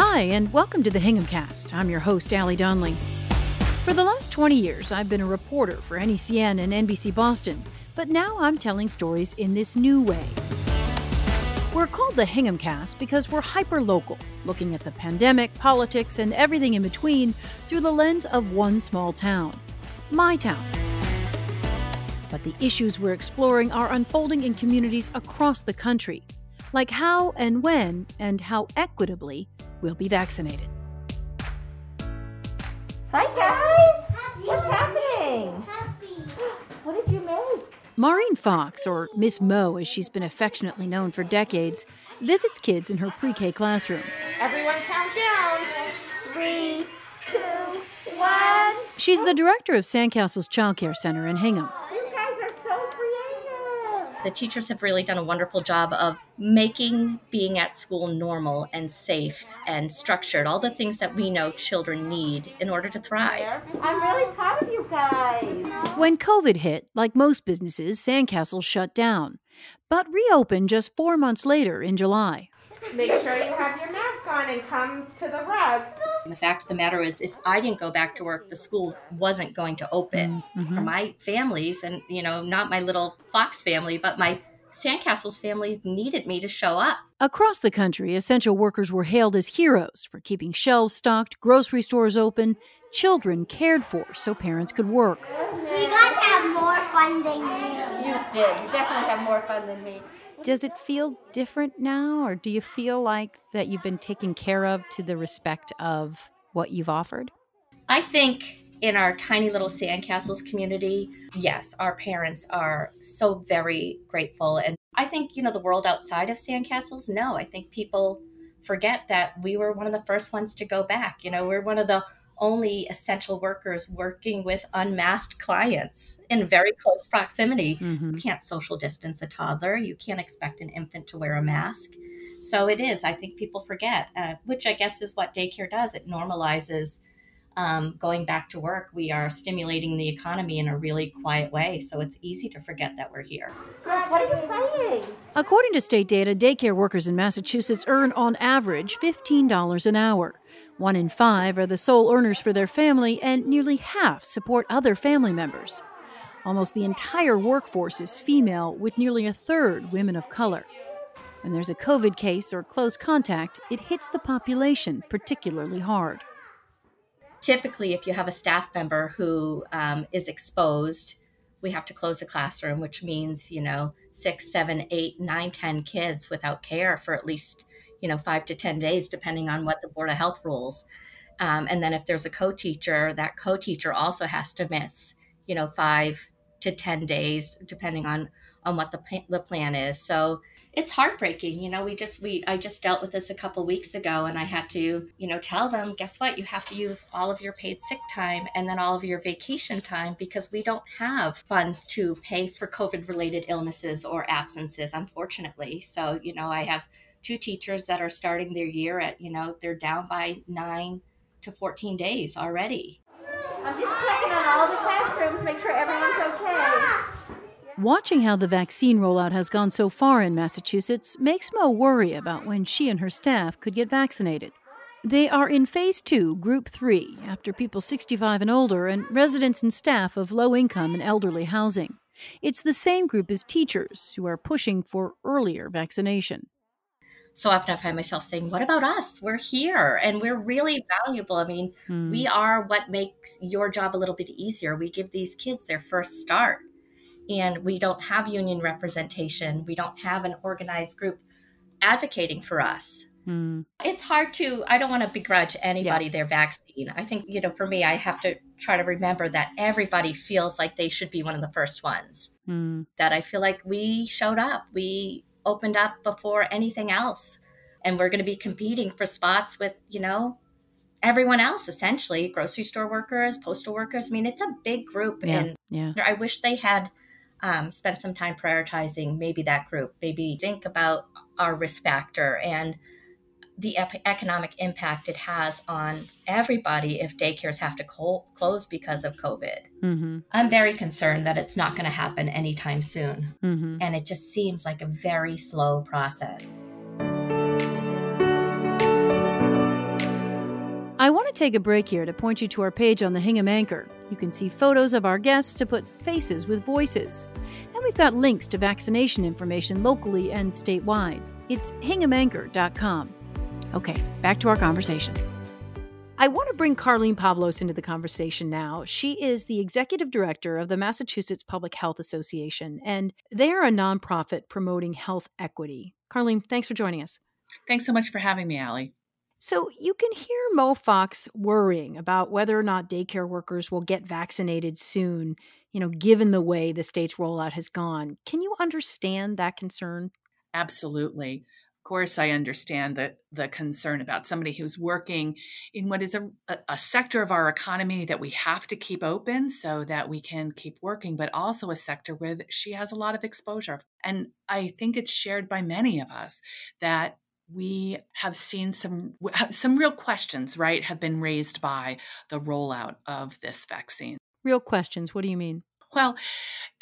Hi, and welcome to the Hingham Cast. I'm your host, Allie Donnelly. For the last 20 years, I've been a reporter for NECN and NBC Boston, but now I'm telling stories in this new way. We're called the Hingham Cast because we're hyper local, looking at the pandemic, politics, and everything in between through the lens of one small town my town. But the issues we're exploring are unfolding in communities across the country, like how and when and how equitably we'll be vaccinated. Hi guys! Happy. What's happening? What did you make? Maureen Fox, or Miss Mo as she's been affectionately known for decades, visits kids in her pre K classroom. Everyone count down. Three, two, one. She's the director of Sandcastles Child Care Center in Hingham. You guys are so creative. The teachers have really done a wonderful job of making being at school normal and safe and structured, all the things that we know children need in order to thrive. I'm really proud of you guys. When COVID hit, like most businesses, Sandcastle shut down, but reopened just four months later in July. Make sure you have your mask on and come to the rug. And the fact of the matter is, if I didn't go back to work, the school wasn't going to open. Mm-hmm. For my families, and you know, not my little Fox family, but my Sandcastles family needed me to show up. Across the country, essential workers were hailed as heroes for keeping shelves stocked, grocery stores open, children cared for so parents could work. We got to have more fun than you. You did. You definitely have more fun than me. Does it feel different now, or do you feel like that you've been taken care of to the respect of what you've offered? I think in our tiny little Sandcastles community, yes, our parents are so very grateful. And I think, you know, the world outside of Sandcastles, no, I think people forget that we were one of the first ones to go back. You know, we're one of the only essential workers working with unmasked clients in very close proximity. Mm-hmm. You can't social distance a toddler. You can't expect an infant to wear a mask. So it is, I think people forget, uh, which I guess is what daycare does. It normalizes um, going back to work. We are stimulating the economy in a really quiet way. So it's easy to forget that we're here. Girls, what are you playing? According to state data, daycare workers in Massachusetts earn on average $15 an hour. One in five are the sole earners for their family, and nearly half support other family members. Almost the entire workforce is female, with nearly a third women of color. When there's a COVID case or close contact, it hits the population particularly hard. Typically, if you have a staff member who um, is exposed, we have to close the classroom, which means, you know, six, seven, eight, nine, ten kids without care for at least you know, five to 10 days, depending on what the Board of Health rules. Um, and then if there's a co teacher, that co teacher also has to miss, you know, five to 10 days, depending on, on what the, the plan is. So it's heartbreaking. You know, we just, we, I just dealt with this a couple weeks ago and I had to, you know, tell them, guess what? You have to use all of your paid sick time and then all of your vacation time because we don't have funds to pay for COVID related illnesses or absences, unfortunately. So, you know, I have two teachers that are starting their year at, you know, they're down by nine to 14 days already. I'm just checking on all the classrooms, make sure everyone's okay. Watching how the vaccine rollout has gone so far in Massachusetts makes Mo worry about when she and her staff could get vaccinated. They are in phase two, group three, after people 65 and older and residents and staff of low income and elderly housing. It's the same group as teachers who are pushing for earlier vaccination so often I find myself saying, What about us? We're here and we're really valuable. I mean, Hmm. we are what makes your job a little bit easier. We give these kids their first start, and we don't have union representation. We don't have an organized group advocating for us. Hmm. It's hard to, I don't want to begrudge anybody their vaccine. I think, you know, for me, I have to try to remember that everybody feels like they should be one of the first ones. Hmm. That I feel like we showed up. We opened up before anything else. And we're going to be competing for spots with, you know, everyone else essentially grocery store workers, postal workers. I mean, it's a big group. Yeah. And Yeah. I wish they had um, spent some time prioritizing maybe that group, maybe think about our risk factor and the ep- economic impact it has on everybody if daycares have to col- close because of COVID. Mm-hmm. I'm very concerned that it's not going to happen anytime soon. Mm-hmm. And it just seems like a very slow process. I want to take a break here to point you to our page on the Hingham Anchor. You can see photos of our guests to put faces with voices. And we've got links to vaccination information locally and statewide. It's hinghamanchor.com. Okay, back to our conversation. I want to bring Carlene Pavlos into the conversation now. She is the executive director of the Massachusetts Public Health Association, and they are a nonprofit promoting health equity. Carlene, thanks for joining us. Thanks so much for having me, Allie. So you can hear Mo Fox worrying about whether or not daycare workers will get vaccinated soon, you know, given the way the state's rollout has gone. Can you understand that concern? Absolutely. Of course, I understand the, the concern about somebody who's working in what is a, a sector of our economy that we have to keep open so that we can keep working, but also a sector where she has a lot of exposure. And I think it's shared by many of us that we have seen some some real questions right have been raised by the rollout of this vaccine. Real questions. What do you mean? Well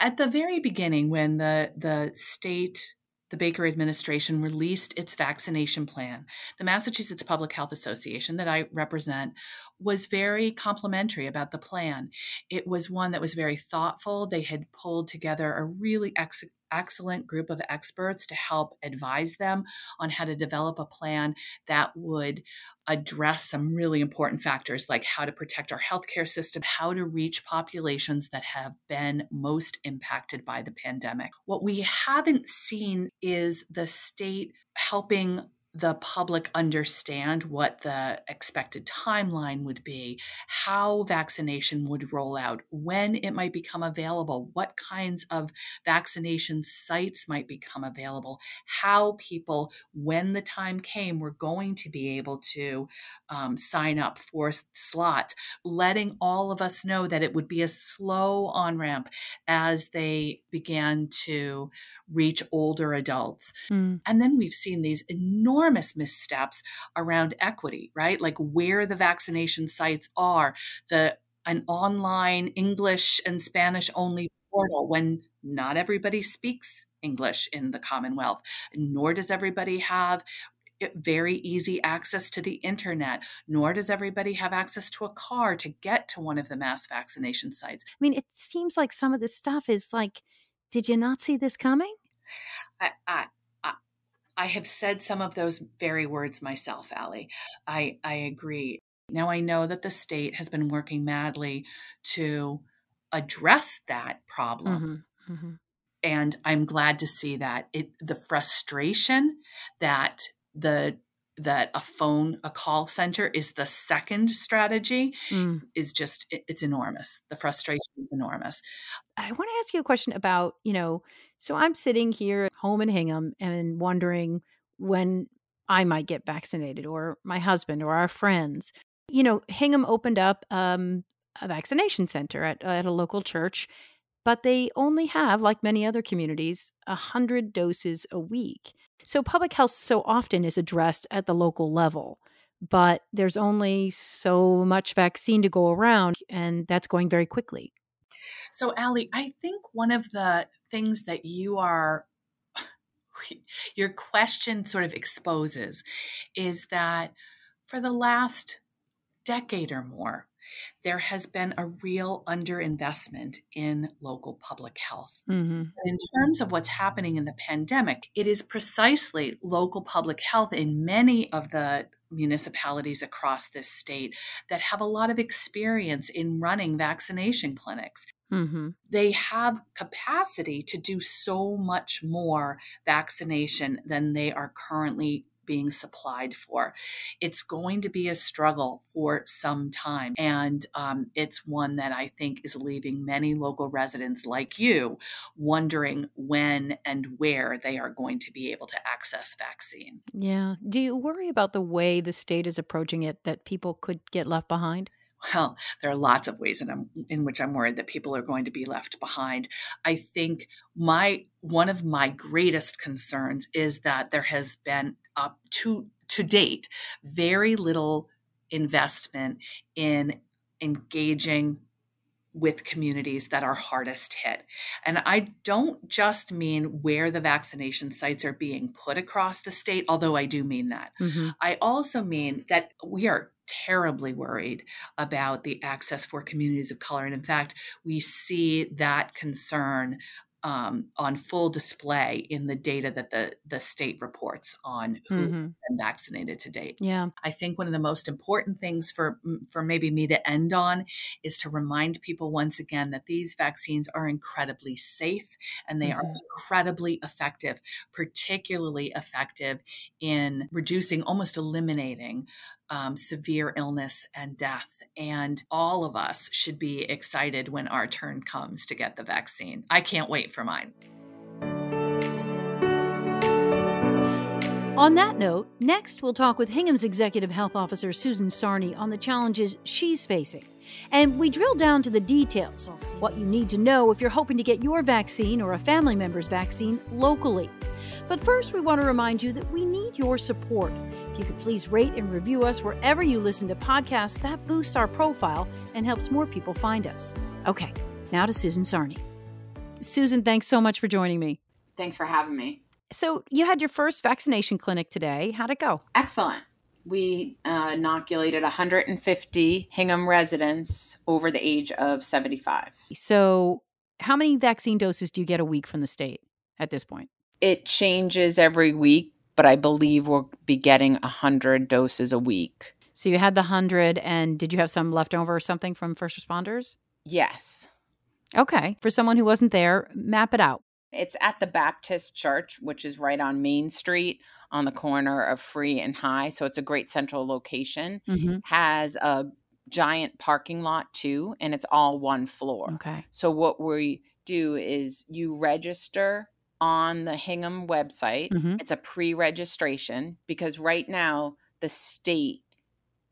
at the very beginning when the the state the Baker administration released its vaccination plan. The Massachusetts Public Health Association, that I represent, was very complimentary about the plan. It was one that was very thoughtful. They had pulled together a really ex- excellent group of experts to help advise them on how to develop a plan that would address some really important factors like how to protect our healthcare system, how to reach populations that have been most impacted by the pandemic. What we haven't seen is the state helping the public understand what the expected timeline would be, how vaccination would roll out, when it might become available, what kinds of vaccination sites might become available, how people, when the time came, were going to be able to um, sign up for slots, letting all of us know that it would be a slow on ramp as they began to reach older adults. Mm. And then we've seen these enormous missteps around equity, right? Like where the vaccination sites are, the an online English and Spanish only portal when not everybody speaks English in the Commonwealth, nor does everybody have eh, very easy access to the internet, nor does everybody have access to a car to get to one of the mass vaccination sites. I mean, it seems like some of this stuff is like did you not see this coming? I, I, I, have said some of those very words myself, Allie. I, I agree. Now I know that the state has been working madly to address that problem. Mm-hmm, mm-hmm. And I'm glad to see that it the frustration that the that a phone a call center is the second strategy mm. is just it, it's enormous the frustration is enormous i want to ask you a question about you know so i'm sitting here at home in hingham and wondering when i might get vaccinated or my husband or our friends you know hingham opened up um, a vaccination center at, at a local church but they only have like many other communities a 100 doses a week so public health so often is addressed at the local level, but there's only so much vaccine to go around, and that's going very quickly. So, Allie, I think one of the things that you are your question sort of exposes is that for the last decade or more, there has been a real underinvestment in local public health. Mm-hmm. In terms of what's happening in the pandemic, it is precisely local public health in many of the municipalities across this state that have a lot of experience in running vaccination clinics. Mm-hmm. They have capacity to do so much more vaccination than they are currently being supplied for. It's going to be a struggle for some time. And um, it's one that I think is leaving many local residents like you wondering when and where they are going to be able to access vaccine. Yeah. Do you worry about the way the state is approaching it that people could get left behind? Well, there are lots of ways in, in which I'm worried that people are going to be left behind. I think my one of my greatest concerns is that there has been up to to date very little investment in engaging with communities that are hardest hit. And I don't just mean where the vaccination sites are being put across the state, although I do mean that. Mm-hmm. I also mean that we are terribly worried about the access for communities of color. And in fact, we see that concern um, on full display in the data that the the state reports on who mm-hmm. been vaccinated to date. Yeah, I think one of the most important things for for maybe me to end on is to remind people once again that these vaccines are incredibly safe and they mm-hmm. are incredibly effective, particularly effective in reducing, almost eliminating um, severe illness and death. And all of us should be excited when our turn comes to get the vaccine. I can't wait for mine. On that note, next we'll talk with Hingham's Executive Health Officer Susan Sarni on the challenges she's facing. And we drill down to the details what you need to know if you're hoping to get your vaccine or a family member's vaccine locally. But first, we want to remind you that we need your support. If you could please rate and review us wherever you listen to podcasts, that boosts our profile and helps more people find us. Okay, now to Susan Sarni. Susan, thanks so much for joining me. Thanks for having me. So, you had your first vaccination clinic today. How'd it go? Excellent. We uh, inoculated 150 Hingham residents over the age of 75. So, how many vaccine doses do you get a week from the state at this point? It changes every week but I believe we'll be getting 100 doses a week. So you had the 100, and did you have some leftover or something from first responders? Yes. Okay. For someone who wasn't there, map it out. It's at the Baptist Church, which is right on Main Street on the corner of Free and High. So it's a great central location. Mm-hmm. Has a giant parking lot too, and it's all one floor. Okay. So what we do is you register on the Hingham website. Mm-hmm. It's a pre registration because right now the state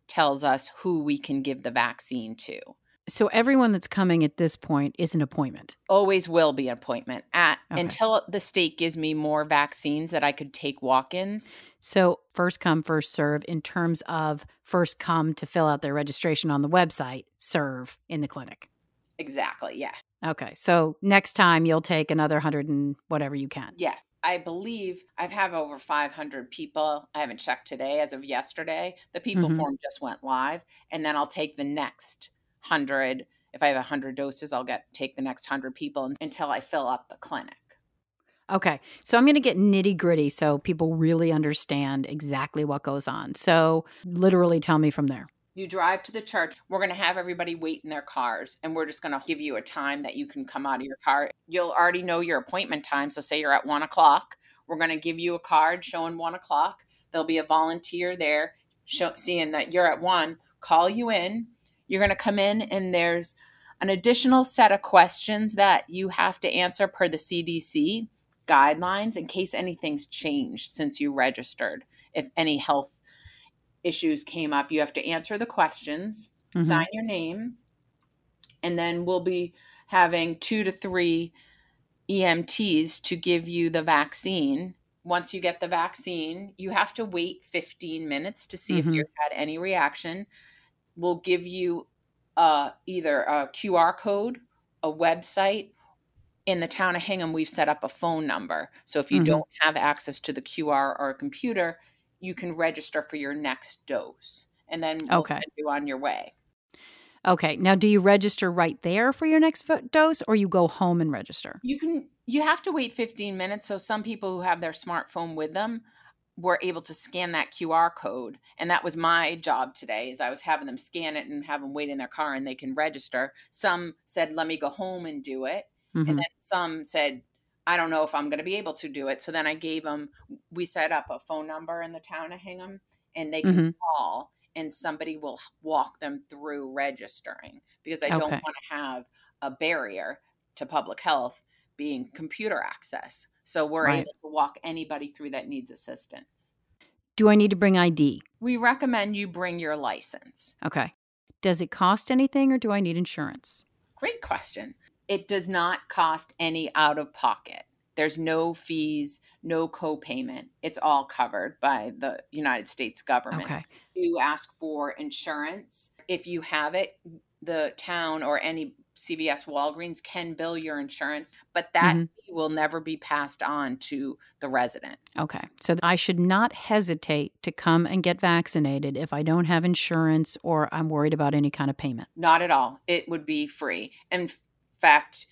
tells us who we can give the vaccine to. So everyone that's coming at this point is an appointment. Always will be an appointment at okay. until the state gives me more vaccines that I could take walk-ins. So first come first serve in terms of first come to fill out their registration on the website, serve in the clinic. Exactly, yeah. Okay. So next time you'll take another 100 and whatever you can. Yes. I believe I've have over 500 people. I haven't checked today as of yesterday. The people mm-hmm. form just went live and then I'll take the next 100 if I have 100 doses, I'll get take the next 100 people until I fill up the clinic. Okay. So I'm going to get nitty gritty so people really understand exactly what goes on. So, literally tell me from there. You drive to the church. We're going to have everybody wait in their cars, and we're just going to give you a time that you can come out of your car. You'll already know your appointment time. So, say you're at one o'clock. We're going to give you a card showing one o'clock. There'll be a volunteer there show, seeing that you're at one, call you in. You're going to come in, and there's an additional set of questions that you have to answer per the CDC guidelines in case anything's changed since you registered. If any health issues came up, you have to answer the questions, mm-hmm. sign your name, and then we'll be having two to three EMTs to give you the vaccine. Once you get the vaccine, you have to wait 15 minutes to see mm-hmm. if you've had any reaction. We'll give you uh, either a QR code, a website. In the town of Hingham, we've set up a phone number. So if you mm-hmm. don't have access to the QR or a computer, you can register for your next dose and then we'll okay. send you on your way. Okay. Now, do you register right there for your next dose or you go home and register? You can, you have to wait 15 minutes. So, some people who have their smartphone with them were able to scan that QR code. And that was my job today is I was having them scan it and have them wait in their car and they can register. Some said, let me go home and do it. Mm-hmm. And then some said, I don't know if I'm going to be able to do it. So then I gave them, we set up a phone number in the town of Hingham and they can mm-hmm. call and somebody will walk them through registering because I okay. don't want to have a barrier to public health being computer access. So we're right. able to walk anybody through that needs assistance. Do I need to bring ID? We recommend you bring your license. Okay. Does it cost anything or do I need insurance? Great question it does not cost any out of pocket. There's no fees, no co-payment. It's all covered by the United States government. Okay. You ask for insurance. If you have it, the town or any CVS Walgreens can bill your insurance, but that Mhm. fee will never be passed on to the resident. Okay. So I should not hesitate to come and get vaccinated if I don't have insurance or I'm worried about any kind of payment. Not at all. It would be free. In fact,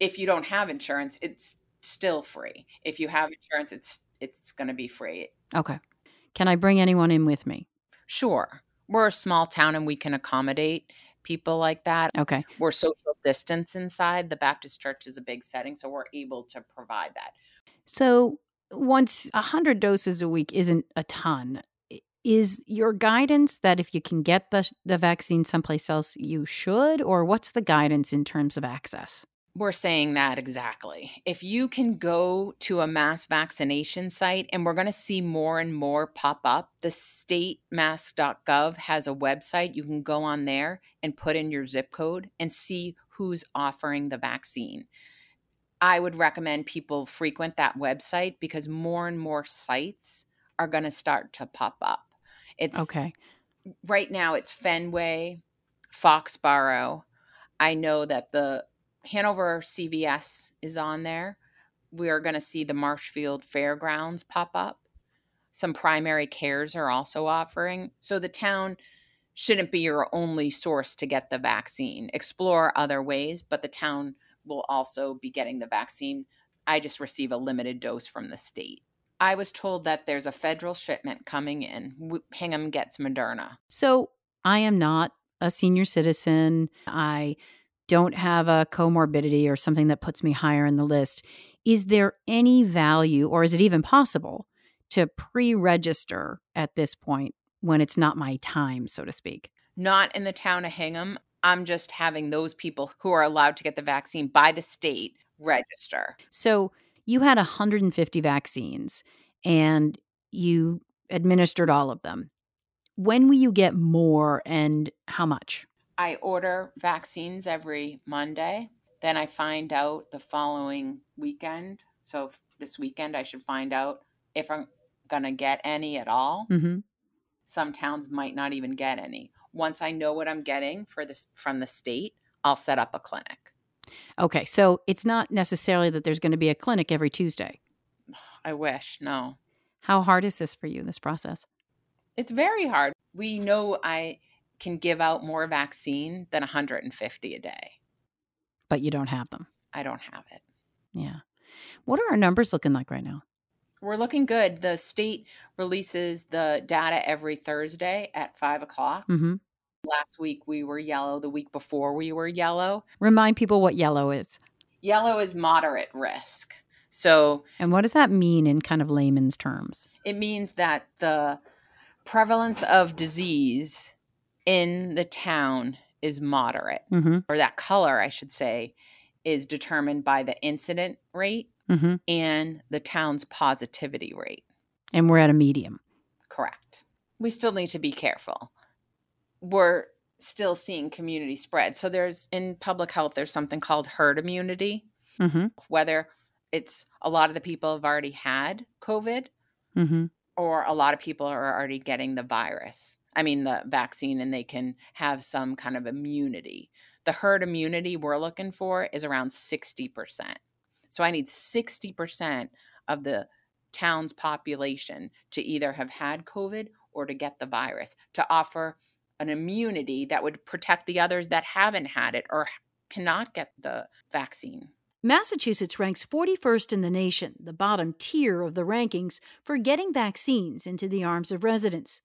if you don't have insurance, it's still free. If you have insurance, it's it's going to be free. Okay. Can I bring anyone in with me? Sure. We're a small town and we can accommodate people like that. Okay. We're social distance inside. The Baptist church is a big setting, so we're able to provide that. So once 100 doses a week isn't a ton. Is your guidance that if you can get the, the vaccine someplace else, you should? Or what's the guidance in terms of access? We're saying that exactly. If you can go to a mass vaccination site, and we're going to see more and more pop up, the statemass.gov has a website. You can go on there and put in your zip code and see who's offering the vaccine. I would recommend people frequent that website because more and more sites are going to start to pop up. It's Okay. right now it's Fenway, Foxborough. I know that the Hanover CVS is on there. We are going to see the Marshfield Fairgrounds pop up. Some primary cares are also offering. So the town shouldn't be your only source to get the vaccine. Explore other ways, but the town will also be getting the vaccine. I just receive a limited dose from the state. I was told that there's a federal shipment coming in. Hingham gets Moderna. So I am not a senior citizen. I don't have a comorbidity or something that puts me higher in the list. Is there any value, or is it even possible, to pre register at this point when it's not my time, so to speak? Not in the town of Hingham. I'm just having those people who are allowed to get the vaccine by the state register. So you had 150 vaccines and you administered all of them. When will you get more and how much? I order vaccines every Monday. Then I find out the following weekend. So this weekend, I should find out if I'm going to get any at all. hmm Some towns might not even get any. Once I know what I'm getting for this from the state, I'll set up a clinic. Okay, so it's not necessarily that there's going to be a clinic every Tuesday. I wish. No. How hard is this for you, this process? It's very hard. We know I can give out more vaccine than 150 a day. But you don't have them. I don't have it. Yeah. What are our numbers looking like right now? We're looking good. The state releases the data every Thursday at five o'clock. hmm Last week we were yellow. The week before we were yellow. Remind people what yellow is. Yellow is moderate risk. So And what does that mean in kind of layman's terms? it means that the prevalence of disease in the town is moderate, hmm or that color, I should say, is determined by the incident rate hmm and the town's positivity rate. And we're at a medium. Correct. We still need to be careful. We're still seeing community spread. So there's in public health there's something called herd immunity, hmm whether it's a lot of the people have already had COVID hmm or a lot of people are already getting the virus. I mean the vaccine and they can have some kind of immunity. The herd immunity we're looking for is around 60%. So I need 60% of the town's population to either have had COVID or to get the virus to offer an immunity that would protect the others that haven't had it or cannot get the vaccine. Massachusetts ranks 41st in the nation, the bottom tier of the rankings, for getting vaccines into the arms of residents.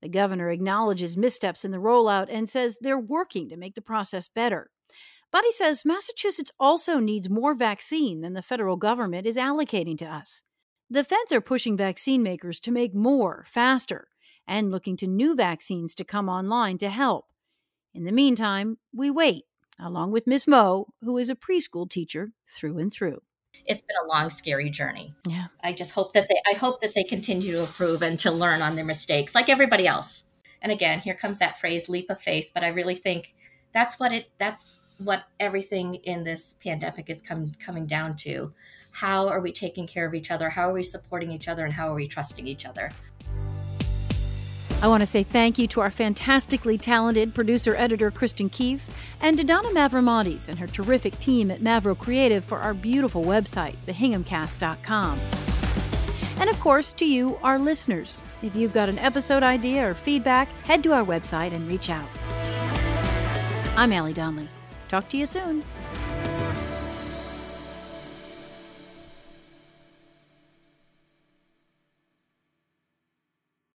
The governor acknowledges missteps in the rollout and says they're working to make the process better. But he says Massachusetts also needs more vaccine than the federal government is allocating to us. The feds are pushing vaccine makers to make more, faster, and looking to new vaccines to come online to help. In the meantime, we wait along with Miss Mo, who is a preschool teacher through and through. It's been a long, scary journey. Yeah. I just hope that they I hope that they continue to improve and to learn on their mistakes like everybody else. And again, here comes that phrase leap of faith, but I really think that's what it that's what everything in this pandemic is come, coming down to. How are we taking care of each other? How are we supporting each other and how are we trusting each other? I want to say thank you to our fantastically talented producer editor Kristen Keefe and to Donna Mavromatis and her terrific team at Mavro Creative for our beautiful website, thehinghamcast.com. And of course, to you, our listeners. If you've got an episode idea or feedback, head to our website and reach out. I'm Allie Donnelly. Talk to you soon.